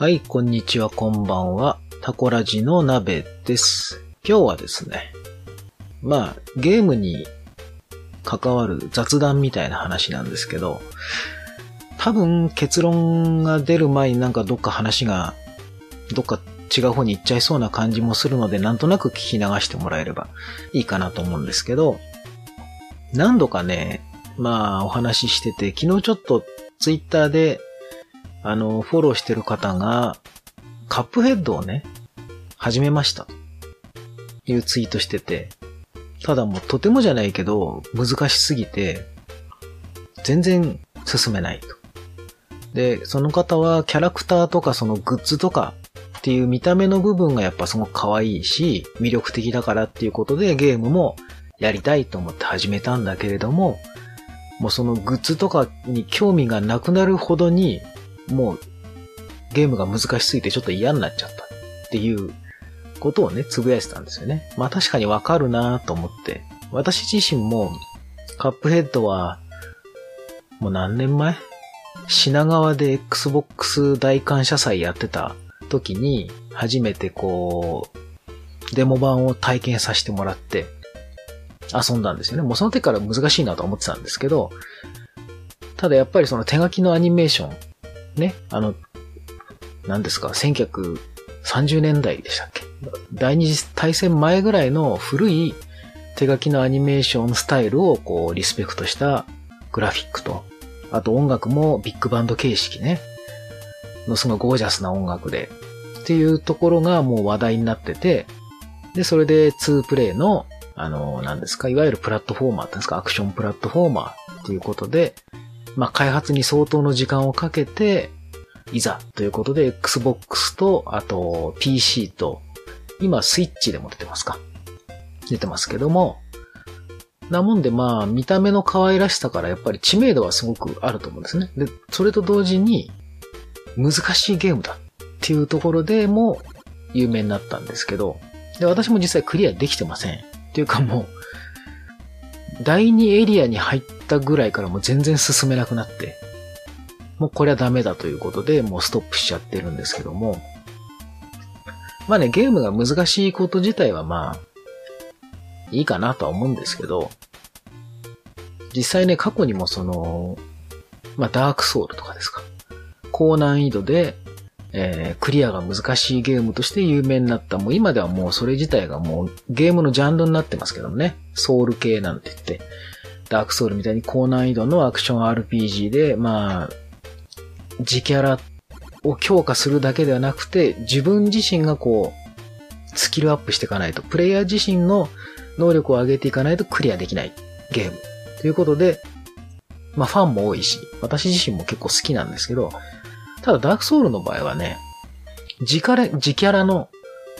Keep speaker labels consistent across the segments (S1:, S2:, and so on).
S1: はい、こんにちは、こんばんは。タコラジの鍋です。今日はですね、まあ、ゲームに関わる雑談みたいな話なんですけど、多分結論が出る前になんかどっか話が、どっか違う方に行っちゃいそうな感じもするので、なんとなく聞き流してもらえればいいかなと思うんですけど、何度かね、まあお話ししてて、昨日ちょっとツイッターであの、フォローしてる方が、カップヘッドをね、始めました。というツイートしてて、ただもうとてもじゃないけど、難しすぎて、全然進めないと。で、その方はキャラクターとかそのグッズとかっていう見た目の部分がやっぱすごく可愛いし、魅力的だからっていうことでゲームもやりたいと思って始めたんだけれども、もうそのグッズとかに興味がなくなるほどに、もうゲームが難しすぎてちょっと嫌になっちゃったっていうことをね、つぶやいてたんですよね。まあ確かにわかるなと思って。私自身もカップヘッドはもう何年前？品川で Xbox 大感謝祭やってた時に初めてこう、デモ版を体験させてもらって遊んだんですよね。もうその時から難しいなと思ってたんですけど、ただやっぱりその手書きのアニメーション、ね、あの、何ですか、1930年代でしたっけ？第二次大戦前ぐらいの古い手書きのアニメーションスタイルをこうリスペクトしたグラフィックと、あと音楽もビッグバンド形式ね、のすごいゴージャスな音楽で、っていうところがもう話題になってて、で、それで2プレイの、あの、何ですか、いわゆるプラットフォーマーってんですか、アクションプラットフォーマーっていうことで、まあ、開発に相当の時間をかけて、いざということで、Xbox と、あと PC と、今スイッチでも出てますか？出てますけども、なもんでまあ、見た目の可愛らしさからやっぱり知名度はすごくあると思うんですね。で、それと同時に、難しいゲームだっていうところでも有名になったんですけど、で、私も実際クリアできてません。っていうかもう、第2エリアに入ったぐらいからもう全然進めなくなって、もうこれはダメだということで、もうストップしちゃってるんですけども、まあね、ゲームが難しいこと自体はまあ、いいかなとは思うんですけど、実際ね、過去にもその、まあ、ダークソウルとかですか。高難易度で、えー、クリアが難しいゲームとして有名になった。もう今ではもうそれ自体がもうゲームのジャンルになってますけどもね。ソウル系なんて言って。ダークソウルみたいに高難易度のアクション RPG で、まあ、自キャラを強化するだけではなくて、自分自身がこう、スキルアップしていかないと、プレイヤー自身の能力を上げていかないとクリアできないゲーム。ということで、まあファンも多いし、私自身も結構好きなんですけど、ただダークソウルの場合はね、自キャラ、自キャラの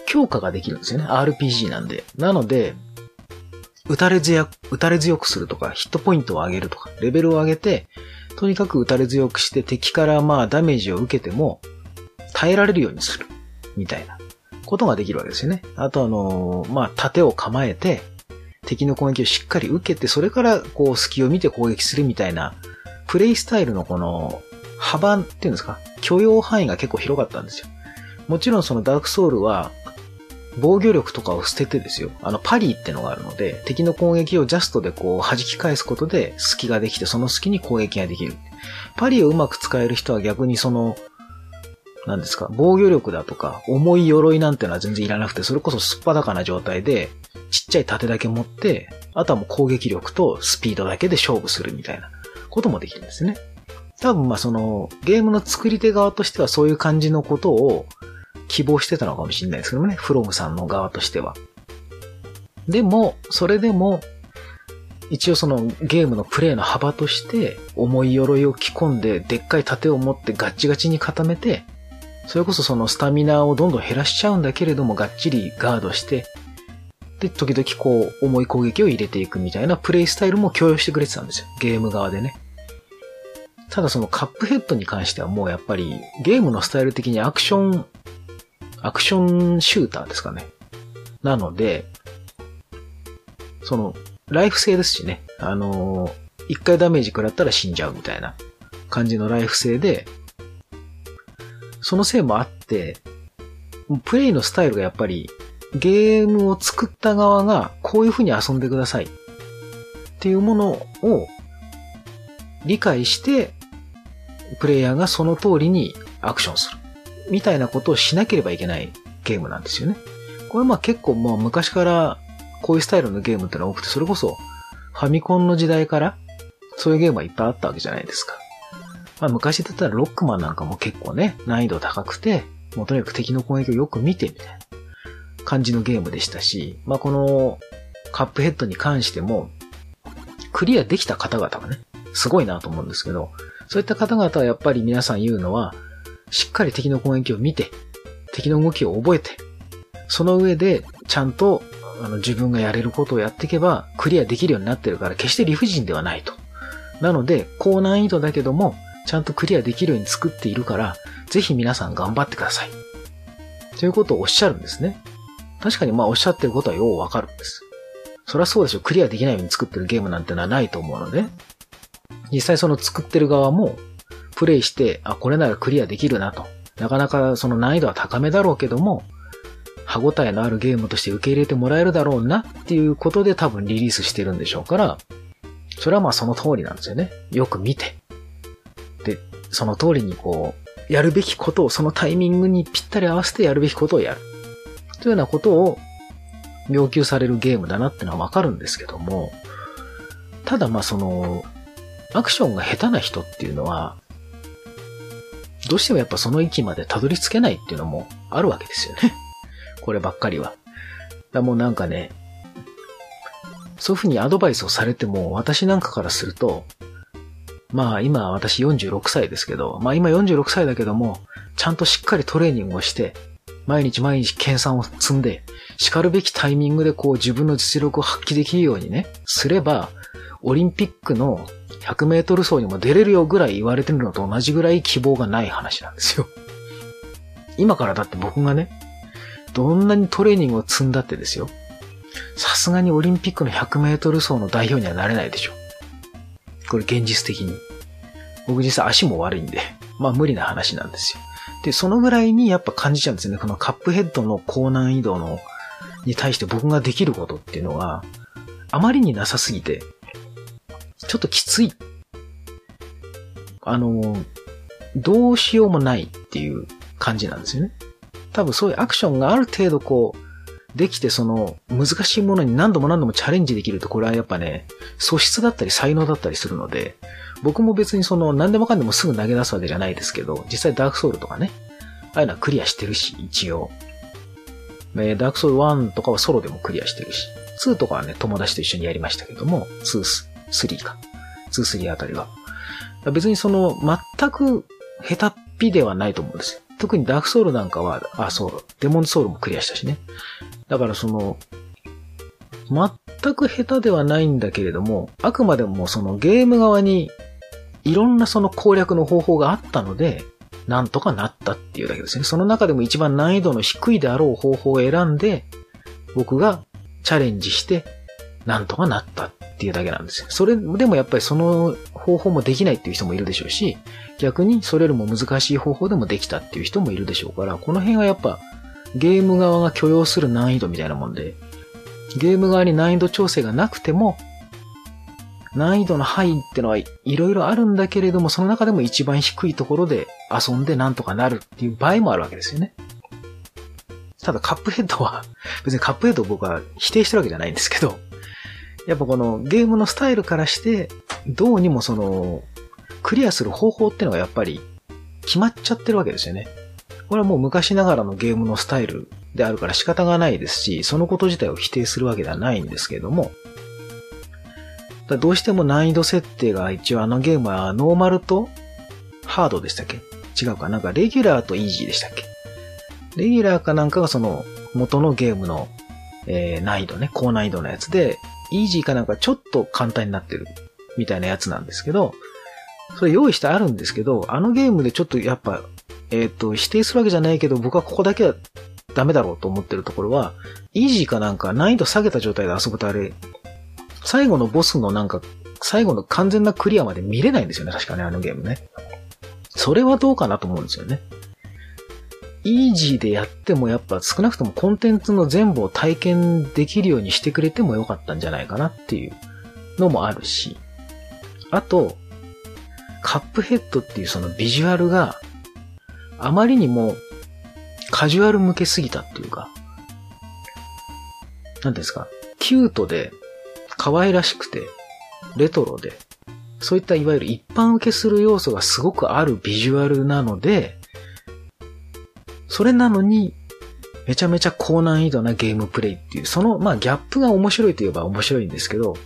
S1: 強化ができるんですよね。RPG なんで。なので、打たれ強く、打たれ強くするとか、ヒットポイントを上げるとか、レベルを上げて、とにかく打たれ強くして敵からまあダメージを受けても耐えられるようにする。みたいなことができるわけですよね。あとあのーまあ盾を構えて敵の攻撃をしっかり受けてそれからこう隙を見て攻撃するみたいなプレイスタイルのこの幅っていうんですか許容範囲が結構広かったんですよ。もちろんそのダークソウルは防御力とかを捨ててですよ。あの、パリーってのがあるので、敵の攻撃をジャストでこう弾き返すことで隙ができて、その隙に攻撃ができる。パリーをうまく使える人は逆にその、何ですか、防御力だとか、重い鎧なんてのは全然いらなくて、それこそすっぱだかな状態で、ちっちゃい盾だけ持って、あとはもう攻撃力とスピードだけで勝負するみたいなこともできるんですね。多分まあその、ゲームの作り手側としてはそういう感じのことを希望してたのかもしれないですけどね、フロムさんの側としては。でも、それでも、一応そのゲームのプレイの幅として、重い鎧を着込んで、でっかい盾を持ってガッチガチに固めて、それこそそのスタミナをどんどん減らしちゃうんだけれども、がっちりガードして、で、時々こう、重い攻撃を入れていくみたいなプレイスタイルも共有してくれてたんですよ。ゲーム側でね。ただそのカップヘッドに関してはもうやっぱりゲームのスタイル的にアクション、アクションシューターですかね。なので、その、ライフ制ですしね。あのー一回ダメージ食らったら死んじゃうみたいな感じのライフ制で、そのせいもあって、プレイのスタイルがやっぱりゲームを作った側がこういう風に遊んでくださいっていうものを理解して、プレイヤーがその通りにアクションする。みたいなことをしなければいけないゲームなんですよね。これまあ結構もう昔からこういうスタイルのゲームってのは多くて、それこそファミコンの時代からそういうゲームはいっぱいあったわけじゃないですか。まあ昔だったらロックマンなんかも結構ね、難易度高くて、もうとにかく敵の攻撃をよく見てみたいな感じのゲームでしたし、まあこのカップヘッドに関しても、クリアできた方々はね、すごいなと思うんですけど、そういった方々はやっぱり皆さん言うのは、しっかり敵の攻撃を見て、敵の動きを覚えて、その上でちゃんとあの自分がやれることをやっていけばクリアできるようになってるから決して理不尽ではないと。なので、高難易度だけども、ちゃんとクリアできるように作っているから、ぜひ皆さん頑張ってください。ということをおっしゃるんですね。確かにまあおっしゃってることはようわかるんです。そりゃそうでしょ。クリアできないように作ってるゲームなんてのはないと思うので、実際その作ってる側も、プレイして、あ、これならクリアできるなと。なかなかその難易度は高めだろうけども、歯応えのあるゲームとして受け入れてもらえるだろうなっていうことで多分リリースしてるんでしょうから、それはまあその通りなんですよね。よく見て。で、その通りにこう、やるべきことをそのタイミングにぴったり合わせてやるべきことをやる。というようなことを要求されるゲームだなってのはわかるんですけども、ただまあその、アクションが下手な人っていうのは、どうしてもやっぱその域までたどり着けないっていうのもあるわけですよね。こればっかりは。だもうなんかね、そういうふうにアドバイスをされても、私なんかからすると、まあ今私46歳ですけど、まあ今46歳だけども、ちゃんとしっかりトレーニングをして、毎日毎日研鑽を積んで、叱るべきタイミングでこう自分の実力を発揮できるようにね、すれば、オリンピックの100メートル走にも出れるよぐらい言われてるのと同じぐらい希望がない話なんですよ。今からだって僕がね、どんなにトレーニングを積んだってですよ。さすがにオリンピックの100メートル走の代表にはなれないでしょ。これ現実的に。僕実際足も悪いんで、まあ無理な話なんですよ。で、そのぐらいにやっぱ感じちゃうんですよね。このカップヘッドの高難易度の、に対して僕ができることっていうのは、あまりになさすぎて、ちょっときつい。あの、どうしようもないっていう感じなんですよね。多分そういうアクションがある程度こう、できてその難しいものに何度も何度もチャレンジできるとこれはやっぱね、素質だったり才能だったりするので、僕も別にその何でもかんでもすぐ投げ出すわけじゃないですけど、実際ダークソウルとかね、ああいうのはクリアしてるし、一応。えダークソウル1とかはソロでもクリアしてるし、2とかはね、友達と一緒にやりましたけども、2、3か。2、3あたりは。別にその、全く下手っぴではないと思うんですよ。特にダークソウルなんかは、あ、そう、デモンソウルもクリアしたしね。だからその、全く下手ではないんだけれども、あくまでもそのゲーム側にいろんなその攻略の方法があったので、なんとかなったっていうだけですね。その中でも一番難易度の低いであろう方法を選んで、僕がチャレンジして、なんとかなったっていうだけなんですよ。それでもやっぱりその方法もできないっていう人もいるでしょうし、逆にそれよりも難しい方法でもできたっていう人もいるでしょうから、この辺はやっぱゲーム側が許容する難易度みたいなもんで、ゲーム側に難易度調整がなくても、難易度の範囲ってのはいろいろあるんだけれども、その中でも一番低いところで遊んでなんとかなるっていう場合もあるわけですよね。ただカップヘッドは、別にカップヘッドを僕は否定してるわけじゃないんですけど、やっぱこのゲームのスタイルからして、どうにもその、クリアする方法ってのがやっぱり決まっちゃってるわけですよね。これはもう昔ながらのゲームのスタイルであるから仕方がないですし、そのこと自体を否定するわけではないんですけれども、どうしても難易度設定が一応あのゲームはノーマルとハードでしたっけ？違うか。なんかレギュラーとイージーでしたっけ？レギュラーかなんかがその元のゲームの、えー難易度ね、高難易度のやつで、イージーかなんかちょっと簡単になってるみたいなやつなんですけど、それ用意してあるんですけど、あのゲームでちょっとやっぱ、えっ、と、否定するわけじゃないけど、僕はここだけはダメだろうと思ってるところは、イージーかなんか難易度下げた状態で遊ぶとあれ、最後のボスのなんか、最後の完全なクリアまで見れないんですよね、確かね、あのゲームね。それはどうかなと思うんですよね。イージーでやってもやっぱ少なくともコンテンツの全部を体験できるようにしてくれてもよかったんじゃないかなっていうのもあるし、あと、カップヘッドっていうそのビジュアルがあまりにもカジュアル向けすぎたっていうか、何ですか、キュートで可愛らしくてレトロで、そういったいわゆる一般受けする要素がすごくあるビジュアルなので、それなのに、めちゃめちゃ高難易度なゲームプレイっていう、その、まあ、ギャップが面白いといえば面白いんですけど、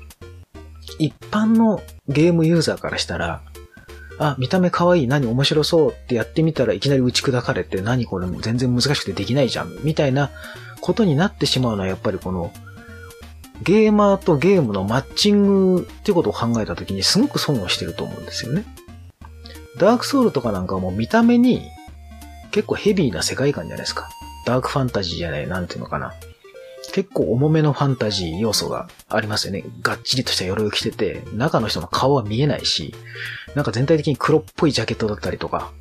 S1: 一般のゲームユーザーからしたら、あ、見た目可愛い、何面白そうってやってみたらいきなり打ち砕かれて、何これも全然難しくてできないじゃん、みたいなことになってしまうのはやっぱりこの、ゲーマーとゲームのマッチングっていうことを考えたときにすごく損をしてると思うんですよね。ダークソウルとかなんかも見た目に結構ヘビーな世界観じゃないですか。ダークファンタジーじゃない、なんていうのかな。結構重めのファンタジー要素がありますよね。がっちりとした鎧を着てて、中の人の顔は見えないし、なんか全体的に黒っぽいジャケットだったりとか、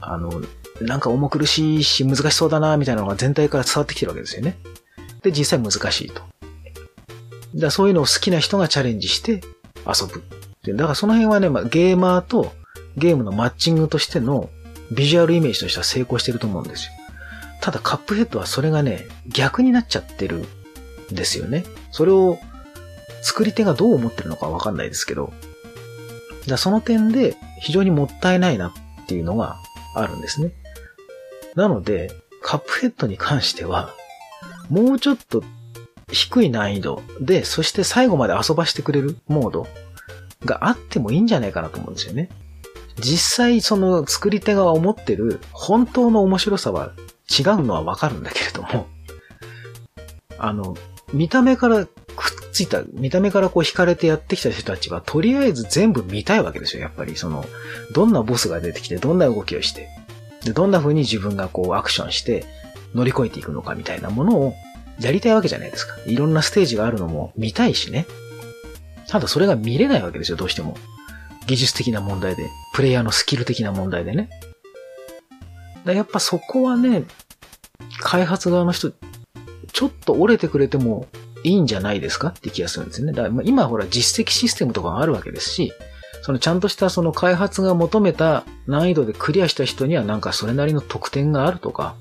S1: あの、なんか重苦しいし難しそうだな、みたいなのが全体から伝わってきてるわけですよね。で、実際難しいと。だそういうのを好きな人がチャレンジして遊ぶ。だからその辺はね、まあ、ゲーマーとゲームのマッチングとしてのビジュアルイメージとしては成功してると思うんですよ。ただカップヘッドはそれがね、逆になっちゃってるんですよね。それを作り手がどう思ってるのかわかんないですけど、だその点で非常にもったいないなっていうのがあるんですね。なので、カップヘッドに関しては、もうちょっと低い難易度で、そして最後まで遊ばしてくれるモードがあってもいいんじゃないかなと思うんですよね。実際その作り手が思ってる本当の面白さは違うのはわかるんだけれども、あの、見た目からくっついた、見た目からこう惹かれてやってきた人たちは、とりあえず全部見たいわけですよ、やっぱり。その、どんなボスが出てきて、どんな動きをして、で、どんな風に自分がこうアクションして乗り越えていくのかみたいなものをやりたいわけじゃないですか。いろんなステージがあるのも見たいしね。ただそれが見れないわけですよ、どうしても。技術的な問題で、プレイヤーのスキル的な問題でね。だやっぱそこはね、開発側の人、ちょっと折れてくれてもいいんじゃないですか？って気がするんですよね。だから今ほら実績システムとかがあるわけですし、そのちゃんとしたその開発が求めた難易度でクリアした人にはなんかそれなりの得点があるとか、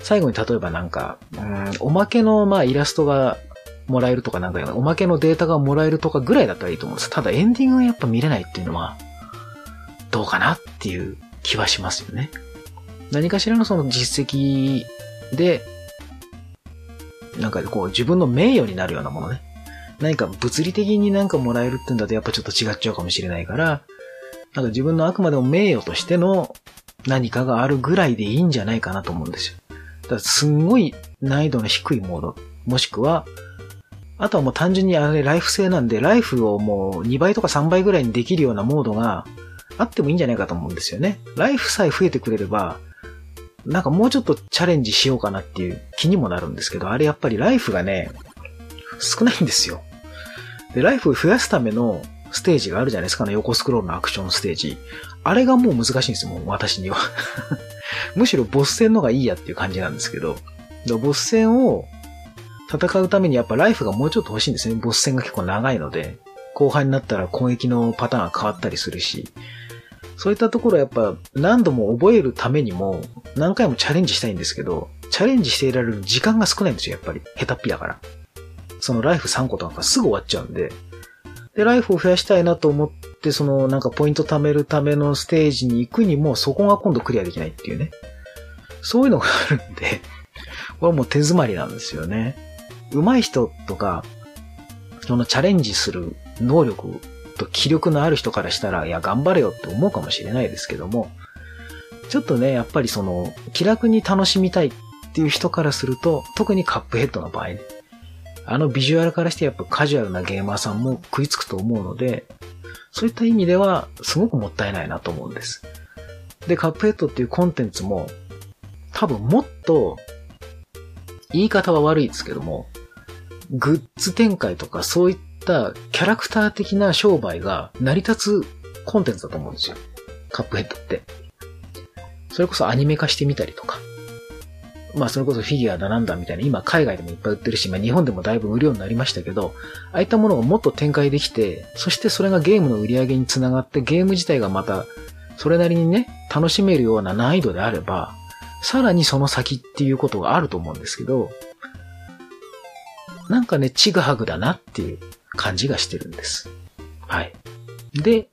S1: 最後に例えばなんか、うん、おまけのまあイラストがもらえるとかなんか、おまけのデータがもらえるとかぐらいだったらいいと思うんです。ただエンディングがやっぱ見れないっていうのは、どうかなっていう気はしますよね。何かしらのその実績で、なんかこう自分の名誉になるようなものね。何か物理的になんかもらえるってんだとやっぱちょっと違っちゃうかもしれないから、なんか自分のあくまでも名誉としての何かがあるぐらいでいいんじゃないかなと思うんですよ。だからすんごい難易度の低いモード、もしくは、あとはもう単純にあれライフ制なんで、ライフをもう2倍とか3倍ぐらいにできるようなモードがあってもいいんじゃないかと思うんですよね。ライフさえ増えてくれれば、なんかもうちょっとチャレンジしようかなっていう気にもなるんですけど、あれやっぱりライフがね、少ないんですよ。で、ライフを増やすためのステージがあるじゃないですかね、横スクロールのアクションステージ。あれがもう難しいんですよ、もう私には。むしろボス戦のがいいやっていう感じなんですけど、ボス戦を戦うためにやっぱライフがもうちょっと欲しいんですね。ボス戦が結構長いので、後半になったら攻撃のパターンが変わったりするし、そういったところはやっぱ何度も覚えるためにも何回もチャレンジしたいんですけど、チャレンジしていられる時間が少ないんですよ、やっぱり。下手っぴだから。そのライフ3個とかすぐ終わっちゃうんで。で、ライフを増やしたいなと思って、そのなんかポイント貯めるためのステージに行くにも、そこが今度クリアできないっていうね。そういうのがあるんで、これはもう手詰まりなんですよね。上手い人とか、そのチャレンジする能力と気力のある人からしたら、いや、頑張れよって思うかもしれないですけども、ちょっとね、やっぱりその、気楽に楽しみたいっていう人からすると、特にカップヘッドの場合ね、あのビジュアルからしてやっぱカジュアルなゲーマーさんも食いつくと思うので、そういった意味ではすごくもったいないなと思うんです。で、カップヘッドっていうコンテンツも、多分もっと、言い方は悪いですけども、グッズ展開とかそういったキャラクター的な商売が成り立つコンテンツだと思うんですよ。カップヘッドって。それこそアニメ化してみたりとか、まあそれこそフィギュアだなんだみたいな、今海外でもいっぱい売ってるし、まあ日本でもだいぶ売るようになりましたけど、ああいったものがもっと展開できて、そしてそれがゲームの売り上げにつながって、ゲーム自体がまた、それなりにね、楽しめるような難易度であれば、さらにその先っていうことがあると思うんですけど、なんかね、ちぐはぐだなっていう感じがしてるんです。はい。で、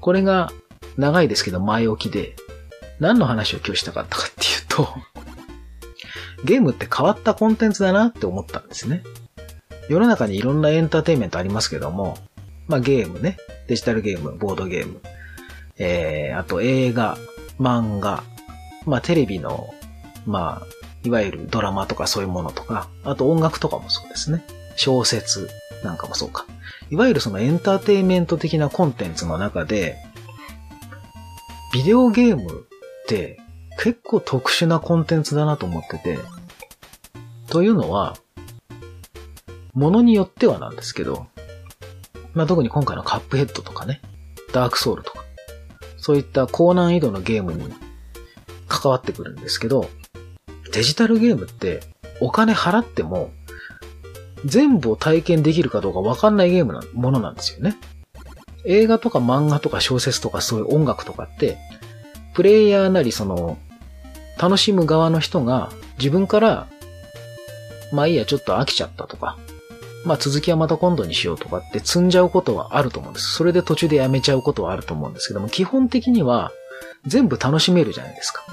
S1: これが長いですけど前置きで、何の話を今日したかったかっていうとゲームって変わったコンテンツだなって思ったんですね。世の中にいろんなエンターテインメントありますけども、まあゲームね、デジタルゲーム、ボードゲーム、えー、あと映画、漫画、まあテレビの、まあ、いわゆるドラマとかそういうものとか、あと音楽とかもそうですね。小説なんかもそうか。いわゆるそのエンターテインメント的なコンテンツの中で、ビデオゲームって結構特殊なコンテンツだなと思ってて、というのは、ものによってはなんですけど、まあ、特に今回のカップヘッドとかね、ダークソウルとか、そういった高難易度のゲームに関わってくるんですけど、デジタルゲームってお金払っても全部を体験できるかどうかわかんないゲームなものなんですよね。映画とか漫画とか小説とかそういう音楽とかって、プレイヤーなりその楽しむ側の人が自分から、まあいいや、ちょっと飽きちゃったとか、まあ続きはまた今度にしようとかって積んじゃうことはあると思うんです。それで途中でやめちゃうことはあると思うんですけども、基本的には全部楽しめるじゃないですか。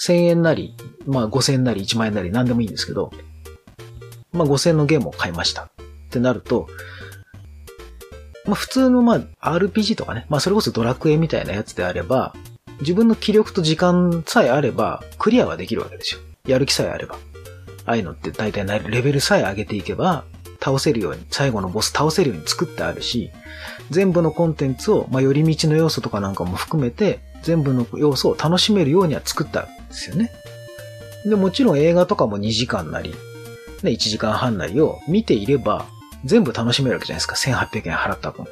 S1: 1000円なり、まあ5000円なり1万円なり何でもいいんですけど、まあ5000円のゲームを買いました。ってなると、まあ普通のまあ RPG とかね、まあそれこそドラクエみたいなやつであれば、自分の気力と時間さえあれば、クリアはできるわけですよ。やる気さえあれば。ああいうのって大体レベルさえ上げていけば、倒せるように、最後のボス倒せるように作ってあるし、全部のコンテンツを、まあ、寄り道の要素とかなんかも含めて、全部の要素を楽しめるようには作ってあるんですよね。で、もちろん映画とかも2時間なり、ね、1時間半なりを見ていれば、全部楽しめるわけじゃないですか。1800円払った分。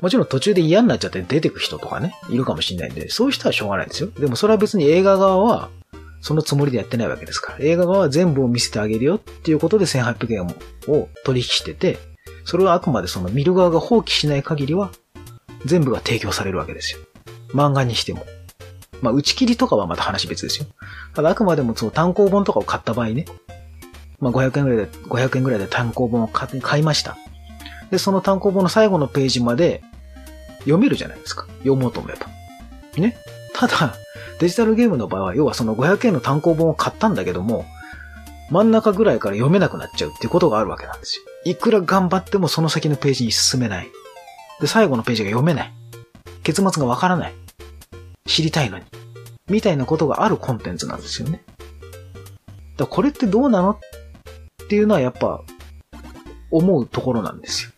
S1: もちろん途中で嫌になっちゃって出てく人とかね、いるかもしれないんで、そういう人はしょうがないんですよ。でもそれは別に映画側は、そのつもりでやってないわけですから。映画側は全部を見せてあげるよっていうことで1800円を取引してて、それはあくまでその見る側が放棄しない限りは、全部が提供されるわけですよ。漫画にしても。まあ、打ち切りとかはまた話別ですよ。ただあくまでもその単行本とかを買った場合ね、まあ、500円ぐらいで、500円ぐらいで単行本を買いました。で、その単行本の最後のページまで読めるじゃないですか。読もうと思えば。ね。ただ、デジタルゲームの場合は、要はその500円の単行本を買ったんだけども、真ん中ぐらいから読めなくなっちゃうっていうことがあるわけなんですよ。いくら頑張ってもその先のページに進めない。で、最後のページが読めない。結末がわからない。知りたいのに。みたいなことがあるコンテンツなんですよね。だこれってどうなのっていうのはやっぱ思うところなんですよ。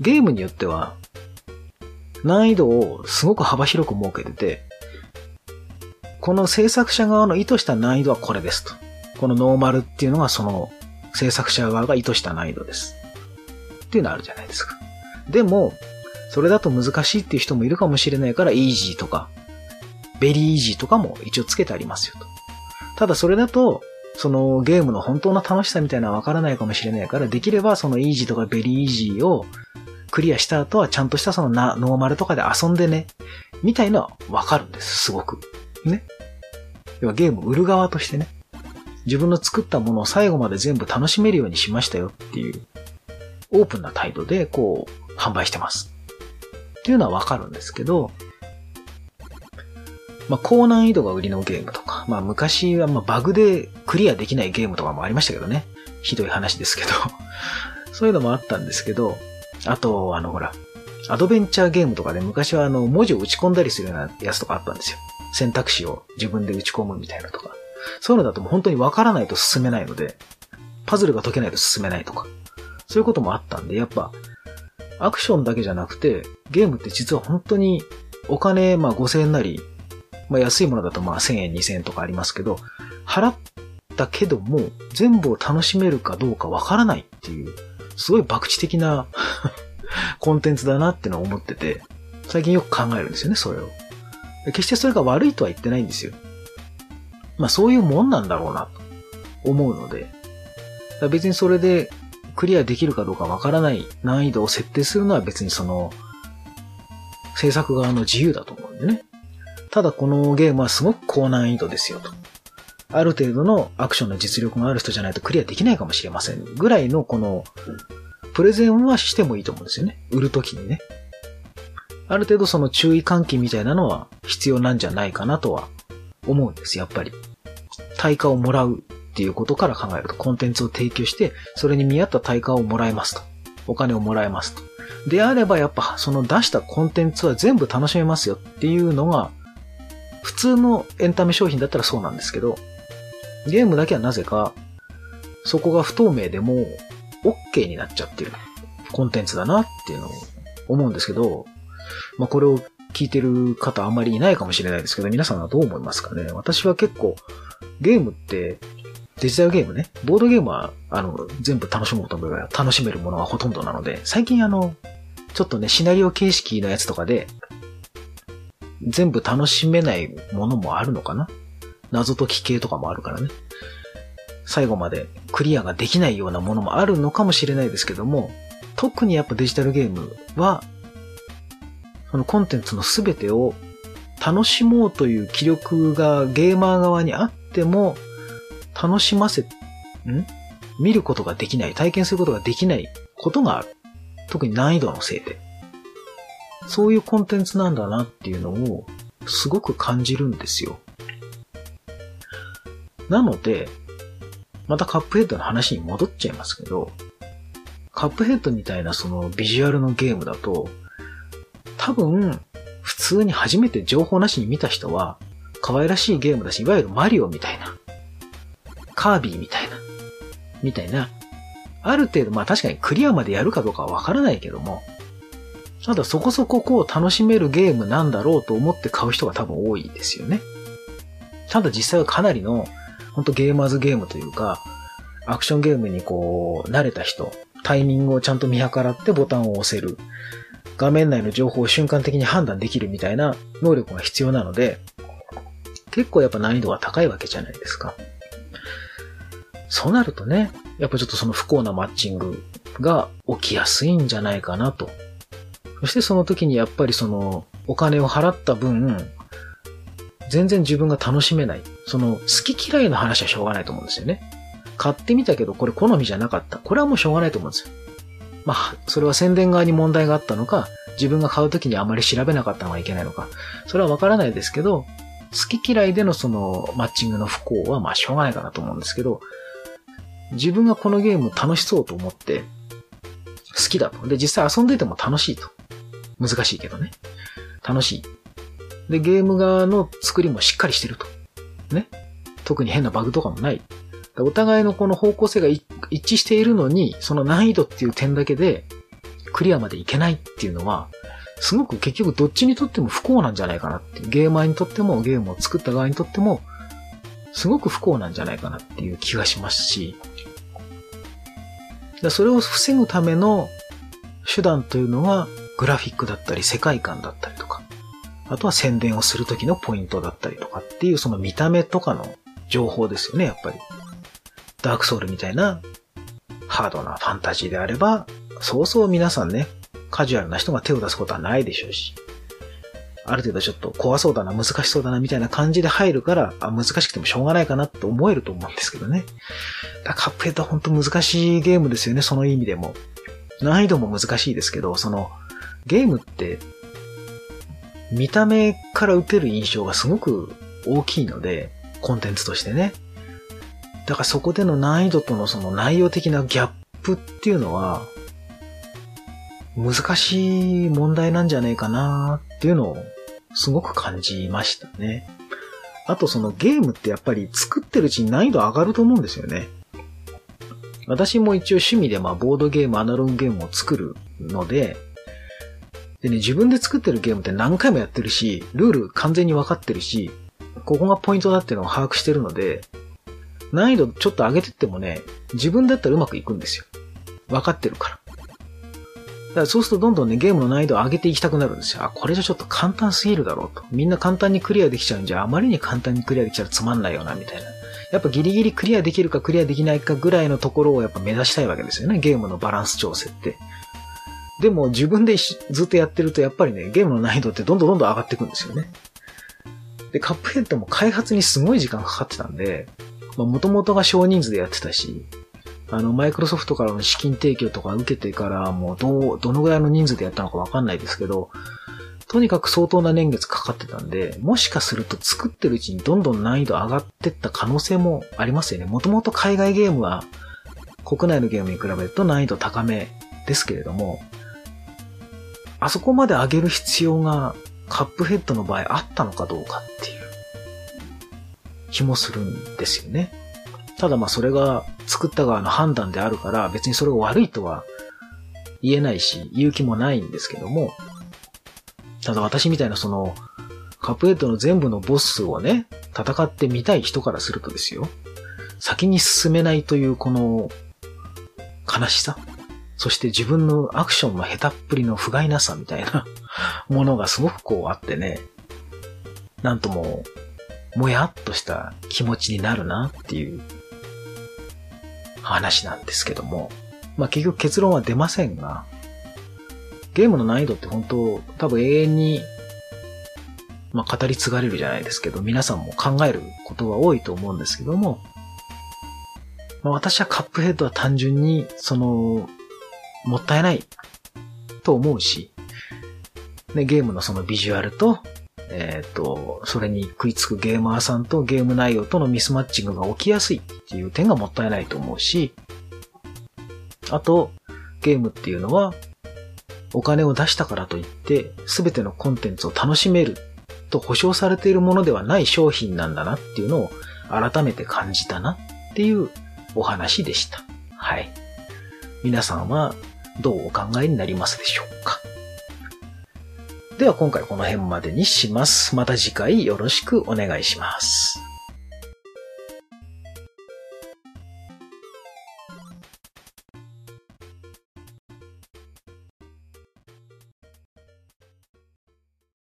S1: ゲームによっては、難易度をすごく幅広く設けてて、この制作者側の意図した難易度はこれですと。このノーマルっていうのがその制作者側が意図した難易度です。っていうのあるじゃないですか。でも、それだと難しいっていう人もいるかもしれないから、イージーとか、ベリーイージーとかも一応つけてありますよと。ただそれだと、そのゲームの本当の楽しさみたいなのはわからないかもしれないから、できればそのイージーとかベリーイージーをクリアした後はちゃんとしたその、ノーマルとかで遊んでね、みたいのはわかるんです、すごく。ね。要はゲーム売る側としてね、自分の作ったものを最後まで全部楽しめるようにしましたよっていう、オープンな態度でこう、販売してます。っていうのはわかるんですけど、まあ、高難易度が売りのゲームとか、まあ、昔はまバグでクリアできないゲームとかもありましたけどね。ひどい話ですけど。そういうのもあったんですけど、あと、あの、ほら、アドベンチャーゲームとかで昔はあの、文字を打ち込んだりするようなやつとかあったんですよ。選択肢を自分で打ち込むみたいなとか。そういうのだともう本当にわからないと進めないので、パズルが解けないと進めないとか。そういうこともあったんで、やっぱ、アクションだけじゃなくて、ゲームって実は本当にお金、まあ5000円なり、まあ安いものだとまあ1000円、2000円とかありますけど、払ったけども、全部を楽しめるかどうかわからないっていう、すごい博打的な コンテンツだなってのを思ってて、最近よく考えるんですよね、それを。決してそれが悪いとは言ってないんですよ。まあそういうもんなんだろうな、と思うので、別にそれでクリアできるかどうかわからない難易度を設定するのは別にその、制作側の自由だと思うんでね。ただこのゲームはすごく高難易度ですよと。ある程度のアクションの実力がある人じゃないとクリアできないかもしれません。ぐらいのこの、プレゼンはしてもいいと思うんですよね。売るときにね。ある程度その注意喚起みたいなのは必要なんじゃないかなとは思うんです、やっぱり。対価をもらうっていうことから考えると、コンテンツを提供して、それに見合った対価をもらえますと。お金をもらえますと。であればやっぱその出したコンテンツは全部楽しめますよっていうのが、普通のエンタメ商品だったらそうなんですけど、ゲームだけはなぜか、そこが不透明でも OK になっちゃってるコンテンツだなっていうのを思うんですけど、まあこれを聞いてる方あんまりいないかもしれないですけど、皆さんはどう思いますかね？私は結構、ゲームって、デジタルゲームね、ボードゲームは、あの、全部楽しもうと思えば楽しめるものがほとんどなので、最近あの、ちょっとね、シナリオ形式のやつとかで、全部楽しめないものもあるのかな？謎解き系とかもあるからね。最後までクリアができないようなものもあるのかもしれないですけども、特にやっぱデジタルゲームは、そのコンテンツの全てを楽しもうという気力がゲーマー側にあっても、楽しませ、ん？見ることができない、体験することができないことがある。特に難易度のせいで。そういうコンテンツなんだなっていうのをすごく感じるんですよ。なので、またカップヘッドの話に戻っちゃいますけど、カップヘッドみたいなそのビジュアルのゲームだと、多分、普通に初めて情報なしに見た人は、可愛らしいゲームだし、いわゆるマリオみたいな、カービィみたいな、みたいな、ある程度、まあ確かにクリアまでやるかどうかはわからないけども、ただそこそここう楽しめるゲームなんだろうと思って買う人が多分多いですよね。ただ実際はかなりの本当ゲーマーズゲームというか、アクションゲームにこう、慣れた人、タイミングをちゃんと見計らってボタンを押せる。画面内の情報を瞬間的に判断できるみたいな能力が必要なので、結構やっぱ難易度が高いわけじゃないですか。そうなるとね、やっぱちょっとその不幸なマッチングが起きやすいんじゃないかなと。そしてその時にやっぱりそのお金を払った分、全然自分が楽しめない。その、好き嫌いの話はしょうがないと思うんですよね。買ってみたけど、これ好みじゃなかった。これはもうしょうがないと思うんですよ。まあ、それは宣伝側に問題があったのか、自分が買うときにあまり調べなかったのがいけないのか、それはわからないですけど、好き嫌いでのそのマッチングの不幸はまあしょうがないかなと思うんですけど、自分がこのゲームを楽しそうと思って、好きだと。で、実際遊んでても楽しいと。難しいけどね。楽しい。で、ゲーム側の作りもしっかりしてると。ね。特に変なバグとかもない。お互いのこの方向性が一致しているのに、その難易度っていう点だけで、クリアまでいけないっていうのは、すごく結局どっちにとっても不幸なんじゃないかなっていう。ゲーマーにとっても、ゲームを作った側にとっても、すごく不幸なんじゃないかなっていう気がしますし、それを防ぐための手段というのは、グラフィックだったり、世界観だったりとか、あとは宣伝をするときのポイントだったりとかっていうその見た目とかの情報ですよね、やっぱり。ダークソウルみたいなハードなファンタジーであれば、そうそう皆さんね、カジュアルな人が手を出すことはないでしょうし、ある程度ちょっと怖そうだな、難しそうだな、みたいな感じで入るから、あ、難しくてもしょうがないかなって思えると思うんですけどね。だカップヘッドは本当難しいゲームですよね、その意味でも。難易度も難しいですけど、その、ゲームって見た目から受ける印象がすごく大きいので、コンテンツとしてね。だからそこでの難易度とのその内容的なギャップっていうのは、難しい問題なんじゃないかなっていうのをすごく感じましたね。あとそのゲームってやっぱり作ってるうちに難易度上がると思うんですよね。私も一応趣味でまあボードゲーム、アナログゲームを作るので、でね、自分で作ってるゲームって何回もやってるし、ルール完全に分かってるし、ここがポイントだっていうのを把握してるので、難易度ちょっと上げてってもね、自分だったらうまくいくんですよ。分かってるから。からそうするとどんどんね、ゲームの難易度を上げていきたくなるんですよ。あ、これじゃちょっと簡単すぎるだろうと。みんな簡単にクリアできちゃうんじゃ、あまりに簡単にクリアできちゃうとつまんないよな、みたいな。やっぱギリギリクリアできるかクリアできないかぐらいのところをやっぱ目指したいわけですよね、ゲームのバランス調整って。でも自分でずっとやってるとやっぱりね、ゲームの難易度ってどんどんどんどん上がっていくんですよね。で、カップヘッドも開発にすごい時間かかってたんで、まあ元々が少人数でやってたし、あの、マイクロソフトからの資金提供とか受けてからもうどう、どのぐらいの人数でやったのかわかんないですけど、とにかく相当な年月かかってたんで、もしかすると作ってるうちにどんどん難易度上がってった可能性もありますよね。もともと海外ゲームは国内のゲームに比べると難易度高めですけれども、あそこまで上げる必要がカップヘッドの場合あったのかどうかっていう気もするんですよね。ただまあそれが作った側の判断であるから別にそれが悪いとは言えないし言う気もないんですけども、ただ私みたいなそのカップヘッドの全部のボスをね、戦ってみたい人からするとですよ、先に進めないというこの悲しさ、そして自分のアクションの下手っぷりの不甲斐なさみたいなものがすごくこうあってね、なんとも、もやっとした気持ちになるなっていう話なんですけども、まあ結局結論は出ませんが、ゲームの難易度って本当多分永遠に、まあ語り継がれるじゃないですけど、皆さんも考えることが多いと思うんですけども、まあ私はカップヘッドは単純に、その、もったいないと思うし、ね、ゲームのそのビジュアルと、えっ、ー、と、それに食いつくゲーマーさんとゲーム内容とのミスマッチングが起きやすいっていう点がもったいないと思うし、あと、ゲームっていうのは、お金を出したからといって、すべてのコンテンツを楽しめると保証されているものではない商品なんだなっていうのを改めて感じたなっていうお話でした。はい。皆さんはどうお考えになりますでしょうか？では今回この辺までにします。また次回よろしくお願いします。